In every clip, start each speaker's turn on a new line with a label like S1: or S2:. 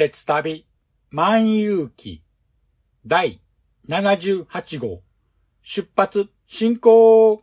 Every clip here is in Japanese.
S1: 鉄旅万有記第78号出発進行。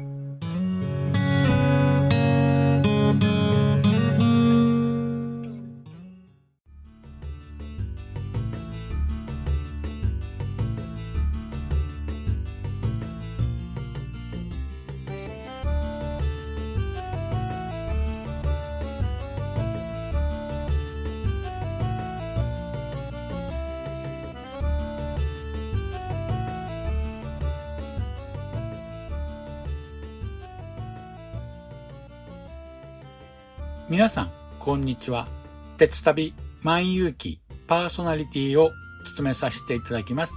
S1: 皆さん、こんにちは。鉄旅万有記パーソナリティを務めさせていただきます。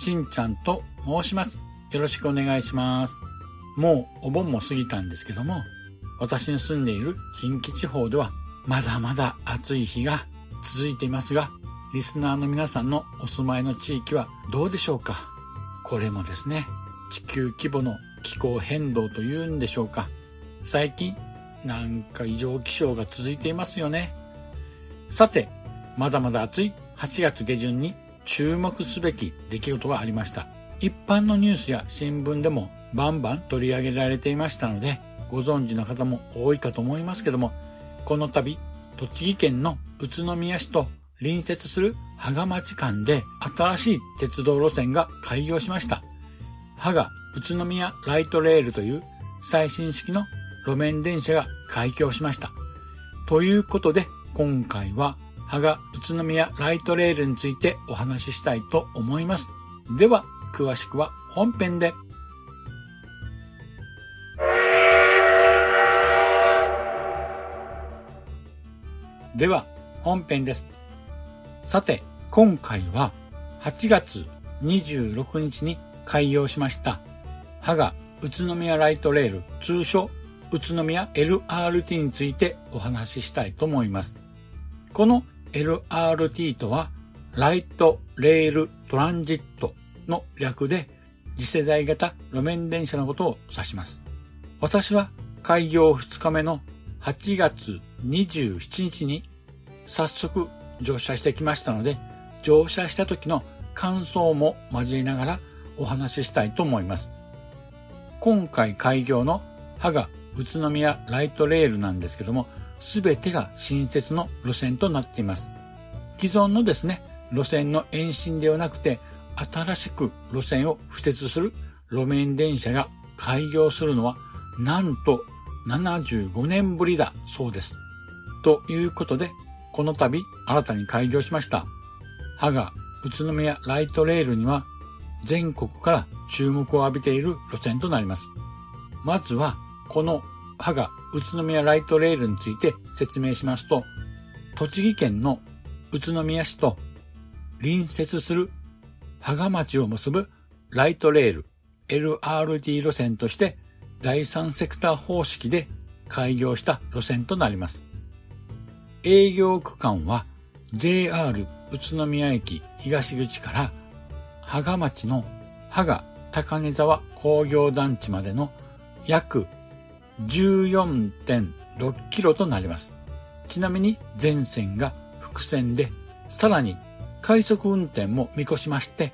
S1: しんちゃんと申します。よろしくお願いします。もうお盆も過ぎたんですけども、私の住んでいる近畿地方ではまだまだ暑い日が続いていますが、リスナーの皆さんのお住まいの地域はどうでしょうか？これもですね、地球規模の気候変動というんでしょうか。最近なんか異常気象が続いていますよね。さて、まだまだ暑い8月下旬に注目すべき出来事がありました。一般のニュースや新聞でもバンバン取り上げられていましたので、ご存知の方も多いかと思いますけども、この度、栃木県の宇都宮市と隣接する芳賀町間で新しい鉄道路線が開業しました。芳賀宇都宮ライトレールという最新式の路面電車が開業しました。ということで、今回は、芳賀宇都宮ライトレールについてお話ししたいと思います。では、詳しくは本編で。では、本編です。さて、今回は8月26日に開業しました、芳賀宇都宮ライトレール、通称宇都宮 LRT についてお話ししたいと思います。この LRT とは、ライトレールトランジットの略で、次世代型路面電車のことを指します。私は開業2日目の8月27日に早速乗車してきましたので、乗車した時の感想も交えながらお話ししたいと思います。今回開業の芳賀宇都宮ライトレールなんですけども、すべてが新設の路線となっています。既存のですね、路線の延伸ではなくて、新しく路線を敷設する路面電車が開業するのは、なんと75年ぶりだそうです。ということで、この度新たに開業しました。芳賀宇都宮ライトレールには、全国から注目を浴びている路線となります。まずは、この羽賀宇都宮ライトレールについて説明しますと、栃木県の宇都宮市と隣接する羽賀町を結ぶライトレール LRT 路線として第三セクター方式で開業した路線となります。営業区間は JR 宇都宮駅東口から羽賀町の羽賀高根沢工業団地までの約14.6キロとなります。ちなみに全線が複線で、さらに快速運転も見越しまして、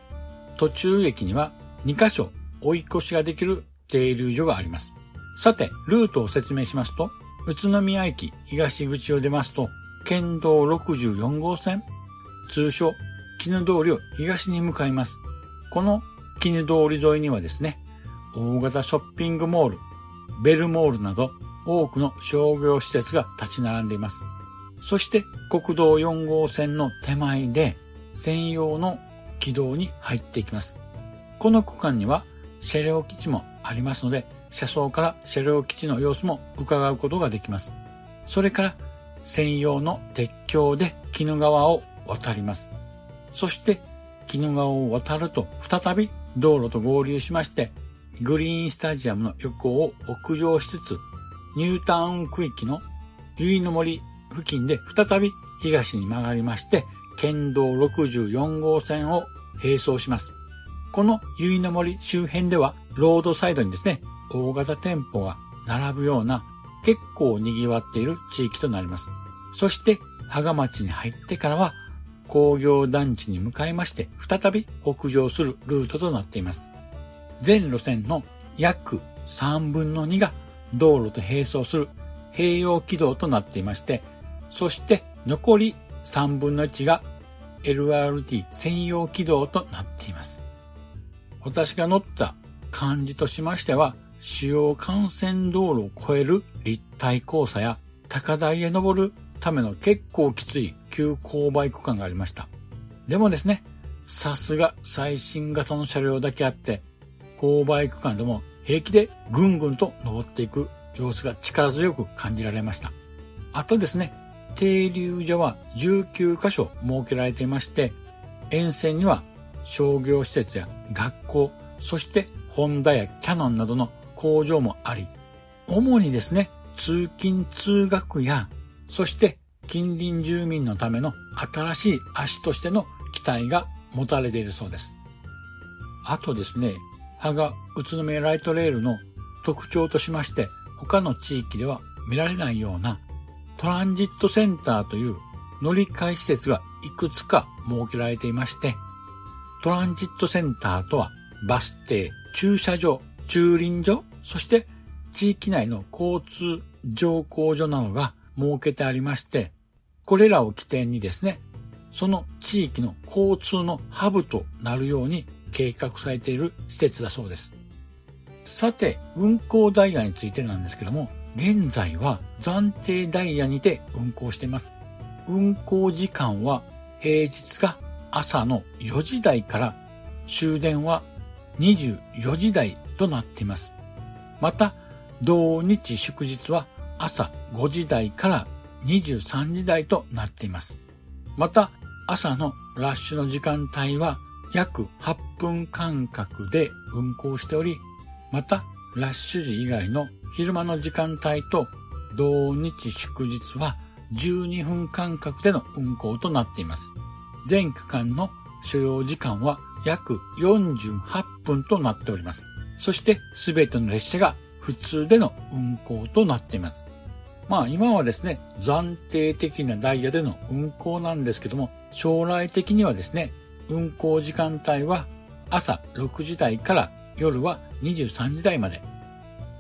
S1: 途中駅には2カ所追い越しができる停留所があります。さて、ルートを説明しますと、宇都宮駅東口を出ますと、県道64号線、通称、絹通りを東に向かいます。この絹通り沿いにはですね、大型ショッピングモール、ベルモールなど多くの商業施設が立ち並んでいます。そして国道4号線の手前で専用の軌道に入っていきます。この区間には車両基地もありますので、車窓から車両基地の様子も伺うことができます。それから専用の鉄橋で鬼怒川を渡ります。そして鬼怒川を渡ると再び道路と合流しまして、グリーンスタジアムの横を北上しつつ、ニュータウン区域の結の森付近で再び東に曲がりまして、県道64号線を並走します。この結の森周辺では、ロードサイドにですね、大型店舗が並ぶような結構賑わっている地域となります。そして、羽賀町に入ってからは、工業団地に向かいまして、再び北上するルートとなっています。全路線の約3分の2が道路と並走する併用軌道となっていまして、そして残り3分の1が LRT 専用軌道となっています。私が乗った感じとしましては、主要幹線道路を越える立体交差や高台へ登るための結構きつい急勾配区間がありました。でもですね、さすが最新型の車両だけあって、勾配区間でも平気でぐんぐんと登っていく様子が力強く感じられました。あとですね、停留所は19カ所設けられていまして、沿線には商業施設や学校、そしてホンダやキャノンなどの工場もあり、主にですね、通勤通学や、そして近隣住民のための新しい足としての期待が持たれているそうです。あとですね、羽賀宇都宮ライトレールの特徴としまして、他の地域では見られないようなトランジットセンターという乗り換え施設がいくつか設けられていまして、トランジットセンターとはバス停、駐車場、駐輪場、そして地域内の交通乗降所などが設けてありまして、これらを起点にですね、その地域の交通のハブとなるように計画されている施設だそうです。さて、運行ダイヤについてなんですけども、現在は暫定ダイヤにて運行しています。運行時間は平日が朝の4時台から終電は24時台となっています。また、同日祝日は朝5時台から23時台となっています。また、朝のラッシュの時間帯は約8分間隔で運行しており、また、ラッシュ時以外の昼間の時間帯と同日祝日は12分間隔での運行となっています。全区間の所要時間は約48分となっております。そして全ての列車が普通での運行となっています。まあ今はですね、暫定的なダイヤでの運行なんですけども、将来的にはですね、運行時間帯は朝6時台から夜は23時台まで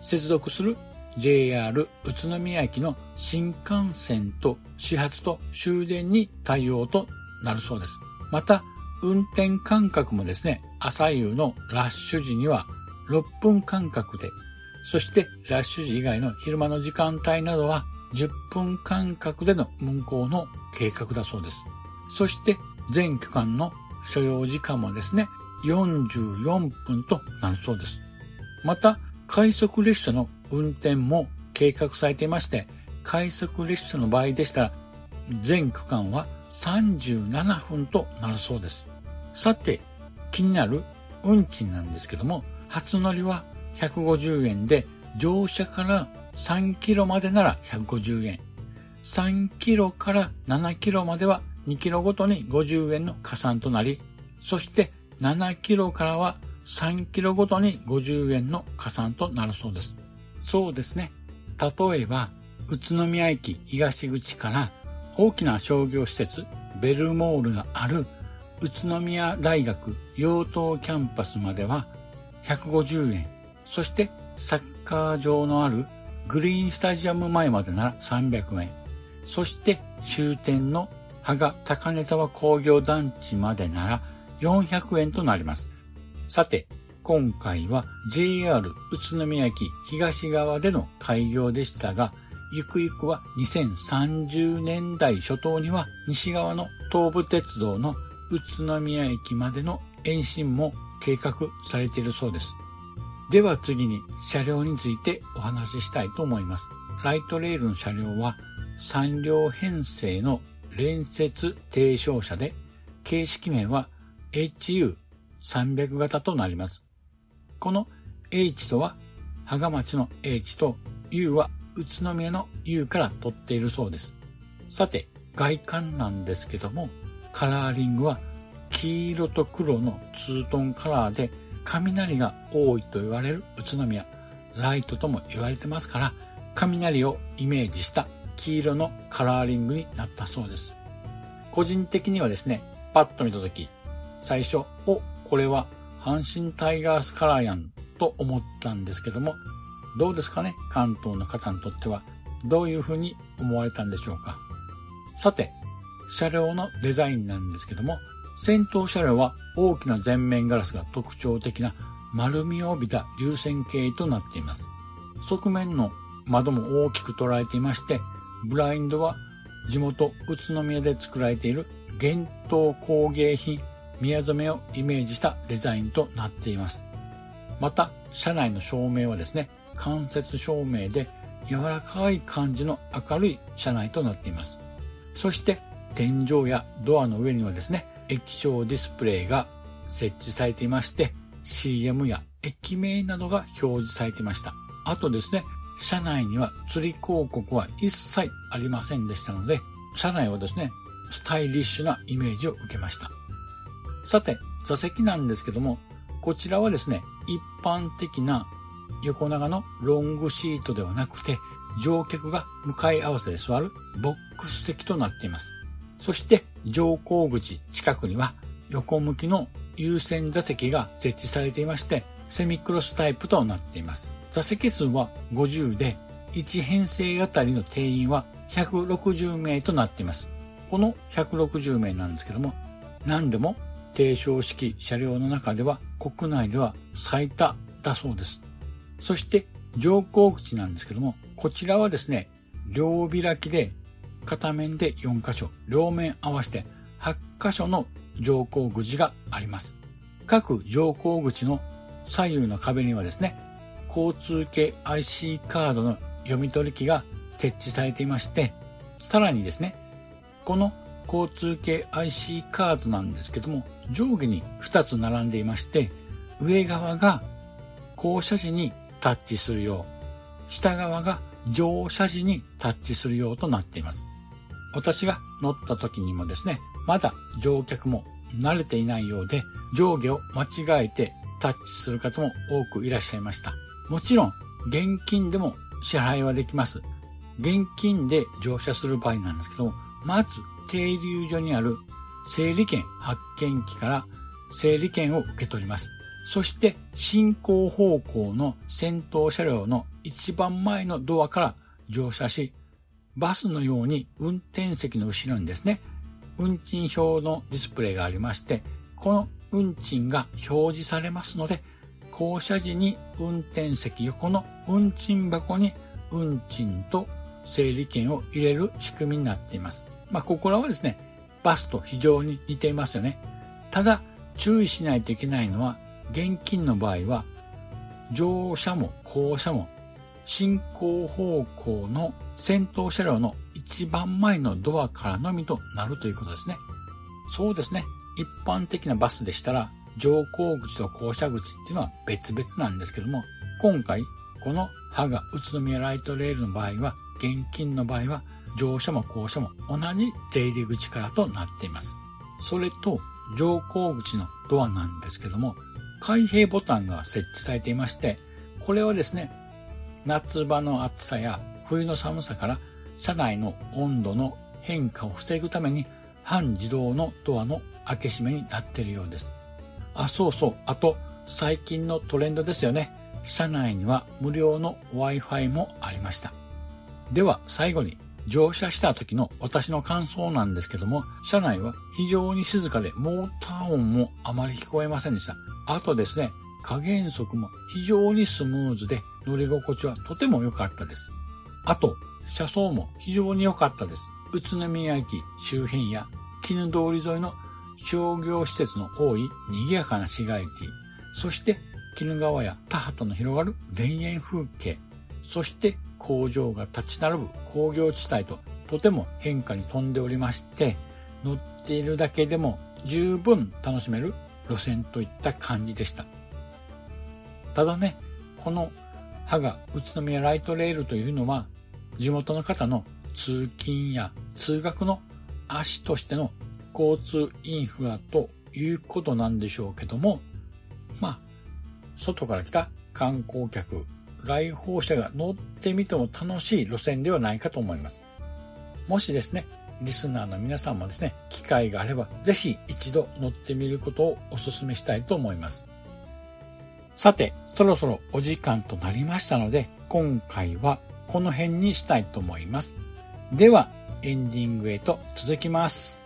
S1: 接続する JR 宇都宮駅の新幹線と始発と終電に対応となるそうです。また、運転間隔もですね、朝夕のラッシュ時には6分間隔で、そしてラッシュ時以外の昼間の時間帯などは10分間隔での運行の計画だそうです。そして全区間の所要時間もですね、44分となるそうです。また、快速列車の運転も計画されていまして、快速列車の場合でしたら、全区間は37分となるそうです。さて、気になる運賃なんですけども、初乗りは150円で、乗車から3キロまでなら150円。3キロから7キロまでは2キロごとに50円の加算となり、そして7キロからは3キロごとに50円の加算となるそうです。そうですね。例えば、宇都宮駅東口から大きな商業施設ベルモールがある宇都宮大学養東キャンパスまでは150円。そしてサッカー場のあるグリーンスタジアム前までなら300円。そして終点の羽賀高根沢工業団地までなら400円となります。さて、今回は JR 宇都宮駅東側での開業でしたが、ゆくゆくは2030年代初頭には西側の東武鉄道の宇都宮駅までの延伸も計画されているそうです。では次に車両についてお話ししたいと思います。ライトレールの車両は3両編成の連接低床車で形式名は HU300 型となります。この H とは羽賀町の H と U は宇都宮の U から取っているそうです。さて、外観なんですけども、カラーリングは黄色と黒のツートンカラーで雷が多いと言われる宇都宮、ライトとも言われてますから、雷をイメージした黄色のカラーリングになったそうです。個人的にはですね、パッと見たとき、最初、お、これは阪神タイガースカラーやんと思ったんですけども、どうですかね？関東の方にとっては。どういうふうに思われたんでしょうか？さて、車両のデザインなんですけども、先頭車両は大きな前面ガラスが特徴的な丸みを帯びた流線形となっています。側面の窓も大きく捉えていまして、ブラインドは地元宇都宮で作られている伝統工芸品宮染めをイメージしたデザインとなっています。また、車内の照明はですね、間接照明で柔らかい感じの明るい車内となっています。そして天井やドアの上にはですね、液晶ディスプレイが設置されていまして CM や駅名などが表示されていました。あとですね、車内には釣り広告は一切ありませんでしたので、車内はですね、スタイリッシュなイメージを受けました。さて、座席なんですけども、こちらはですね、一般的な横長のロングシートではなくて、乗客が向かい合わせで座るボックス席となっています。そして乗降口近くには横向きの優先座席が設置されていまして、セミクロスタイプとなっています。座席数は50で、1編成あたりの定員は160名となっています。この160名なんですけども、何でも低床式車両の中では国内では最多だそうです。そして乗降口なんですけども、こちらはですね、両開きで片面で4箇所、両面合わせて8箇所の乗降口があります。各乗降口の左右の壁にはですね、交通系 IC カードの読み取り機が設置されていまして、さらにですね、この交通系 IC カードなんですけども、上下に2つ並んでいまして、上側が降車時にタッチするよう、下側が乗車時にタッチするようとなっています。私が乗った時にもですね、まだ乗客も慣れていないようで、上下を間違えてタッチする方も多くいらっしゃいました。もちろん、現金でも支払いはできます。現金で乗車する場合なんですけども、まず停留所にある整理券発見機から整理券を受け取ります。そして進行方向の先頭車両の一番前のドアから乗車し、バスのように運転席の後ろにですね、運賃表のディスプレイがありまして、この運賃が表示されますので、降車時に運転席横の運賃箱に運賃と整理券を入れる仕組みになっています。まあ、ここらはですね、バスと非常に似ていますよね。ただ、注意しないといけないのは、現金の場合は、乗車も降車も進行方向の先頭車両の一番前のドアからのみとなるということですね。そうですね。一般的なバスでしたら、乗降口と降車口っていうのは別々なんですけども、今回、この歯が宇都宮ライトレールの場合は、現金の場合は、乗車も降車も同じ出入り口からとなっています。それと、乗降口のドアなんですけども、開閉ボタンが設置されていまして、これはですね、夏場の暑さや冬の寒さから車内の温度の変化を防ぐために半自動のドアの開け閉めになっているようです。あ、そうそう。あと、最近のトレンドですよね。車内には無料の Wi-Fi もありました。では、最後に乗車した時の私の感想なんですけども、車内は非常に静かでモーター音もあまり聞こえませんでした。あとですね、加減速も非常にスムーズで乗り心地はとても良かったです。あと、車窓も非常に良かったです。宇都宮駅周辺や絹通り沿いの商業施設の多い賑やかな市街地、そして鬼怒川や田畑の広がる田園風景、そして工場が立ち並ぶ工業地帯ととても変化に富んでおりまして、乗っているだけでも十分楽しめる路線といった感じでした。ただね、この歯が宇都宮ライトレールというのは地元の方の通勤や通学の足としての交通インフラということなんでしょうけども、まあ、外から来た観光客、来訪者が乗ってみても楽しい路線ではないかと思います。もしですね、リスナーの皆さんもですね、機会があれば、ぜひ一度乗ってみることをお勧めしたいと思います。さて、そろそろお時間となりましたので、今回はこの辺にしたいと思います。では、エンディングへと続きます。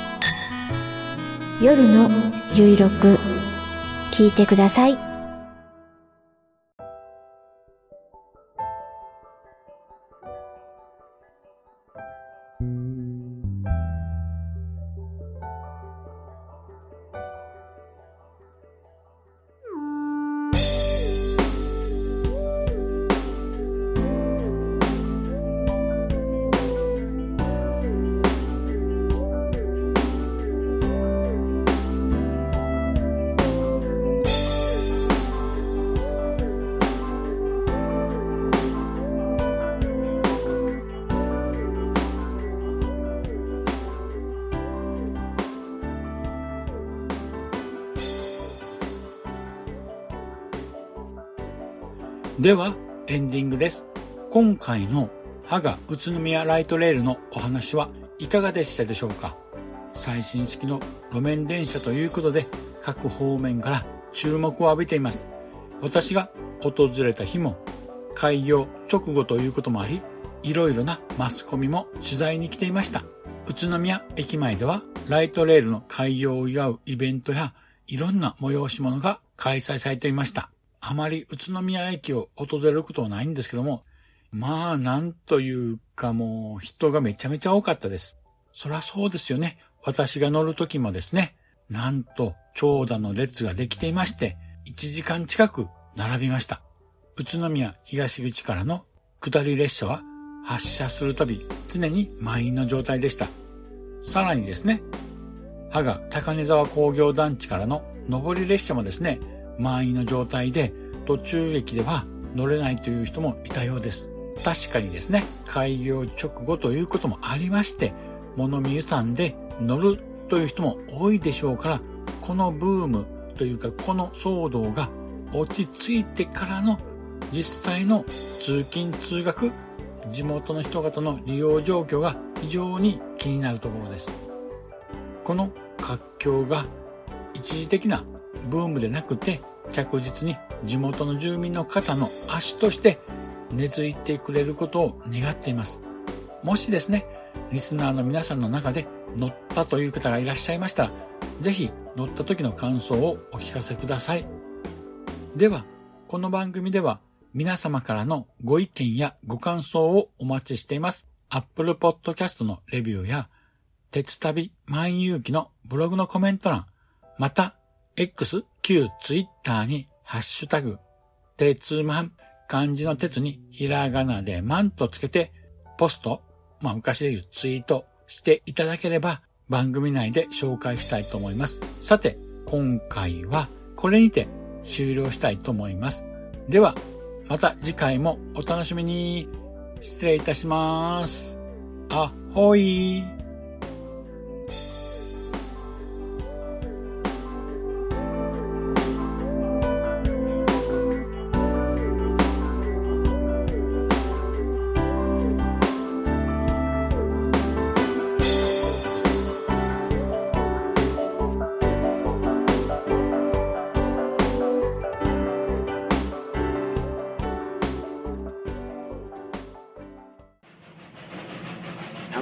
S2: 夜のゆいろく聞いてください。
S1: では、エンディングです。今回の歯が宇都宮ライトレールのお話はいかがでしたでしょうか？最新式の路面電車ということで各方面から注目を浴びています。私が訪れた日も開業直後ということもあり、いろいろなマスコミも取材に来ていました。宇都宮駅前ではライトレールの開業を祝うイベントやいろんな催し物が開催されていました。あまり宇都宮駅を訪れることはないんですけども、まあ、なんというかもう人がめちゃめちゃ多かったです。そらそうですよね。私が乗る時もですね、なんと長蛇の列ができていまして、1時間近く並びました。宇都宮東口からの下り列車は発車するたび常に満員の状態でした。さらにですね、羽賀高根沢工業団地からの上り列車もですね、満員の状態で途中駅では乗れないという人もいたようです。確かにですね、開業直後ということもありまして、物見湯山で乗るという人も多いでしょうから、このブームというかこの騒動が落ち着いてからの実際の通勤通学、地元の人々の利用状況が非常に気になるところです。この活況が一時的なブームでなくて着実に地元の住民の方の足として根付いてくれることを願っています。もしですね、リスナーの皆さんの中で乗ったという方がいらっしゃいましたら、ぜひ乗った時の感想をお聞かせください。では、この番組では皆様からのご意見やご感想をお待ちしています。Apple Podcast のレビューや、鉄旅万有記のブログのコメント欄、また、X、旧 Twitter にハッシュタグ、鉄万、漢字の鉄にひらがなで万とつけて、ポスト、まあ昔で言うツイートしていただければ番組内で紹介したいと思います。さて、今回はこれにて終了したいと思います。では、また次回もお楽しみに。失礼いたします。あほい。